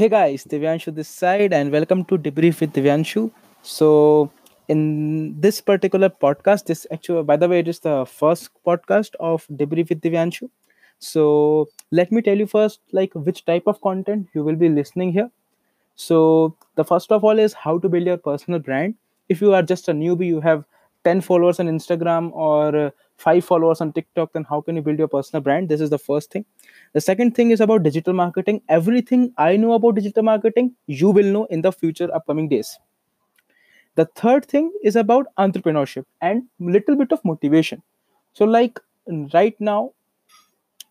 Hey guys, Divyanshu this side, and welcome to Debrief with Divyanshu. So, in this particular podcast, this actually, by the way, it is the first podcast of Debrief with Divyanshu. So, let me tell you first, like which type of content you will be listening here. So, the first of all is how to build your personal brand. If you are just a newbie, you have 10 followers on Instagram or uh, 5 followers on TikTok, then how can you build your personal brand? This is the first thing. The second thing is about digital marketing. Everything I know about digital marketing, you will know in the future upcoming days. The third thing is about entrepreneurship and little bit of motivation. So, like right now,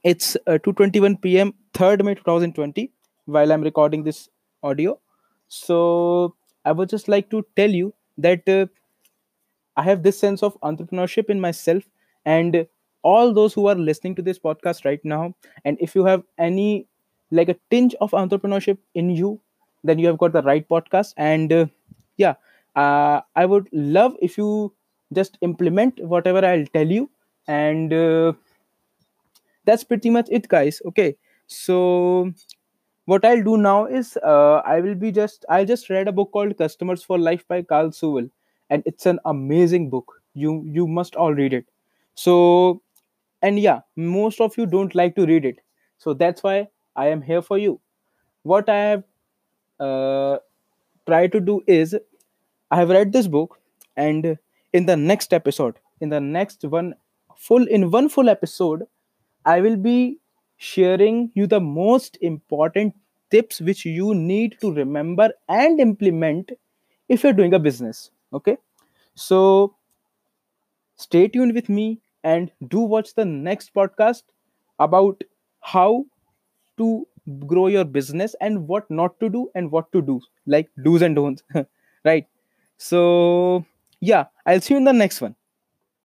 it's uh, 2:21 p.m. 3rd May 2020 while I'm recording this audio. So I would just like to tell you that uh, I have this sense of entrepreneurship in myself and all those who are listening to this podcast right now. And if you have any like a tinge of entrepreneurship in you then you have got the right podcast. And uh, yeah uh, I would love if you just implement whatever I'll tell you. And uh, that's pretty much it guys. Okay. So what i'll do now is uh, i will be just I'll just read a book called customers for life by carl sewell and it's an amazing book. You you must all read it. So and yeah most of you don't like to read it. So that's why i am here for you. What i have uh, tried to do is i have read this book and in the next episode in the next one full in one full episode I will be sharing you the most important tips which you need to remember and implement if you're doing a business. Okay. So stay tuned with me and do watch the next podcast about how to grow your business and what not to do and what to do, like do's and don'ts. right. So, yeah, I'll see you in the next one.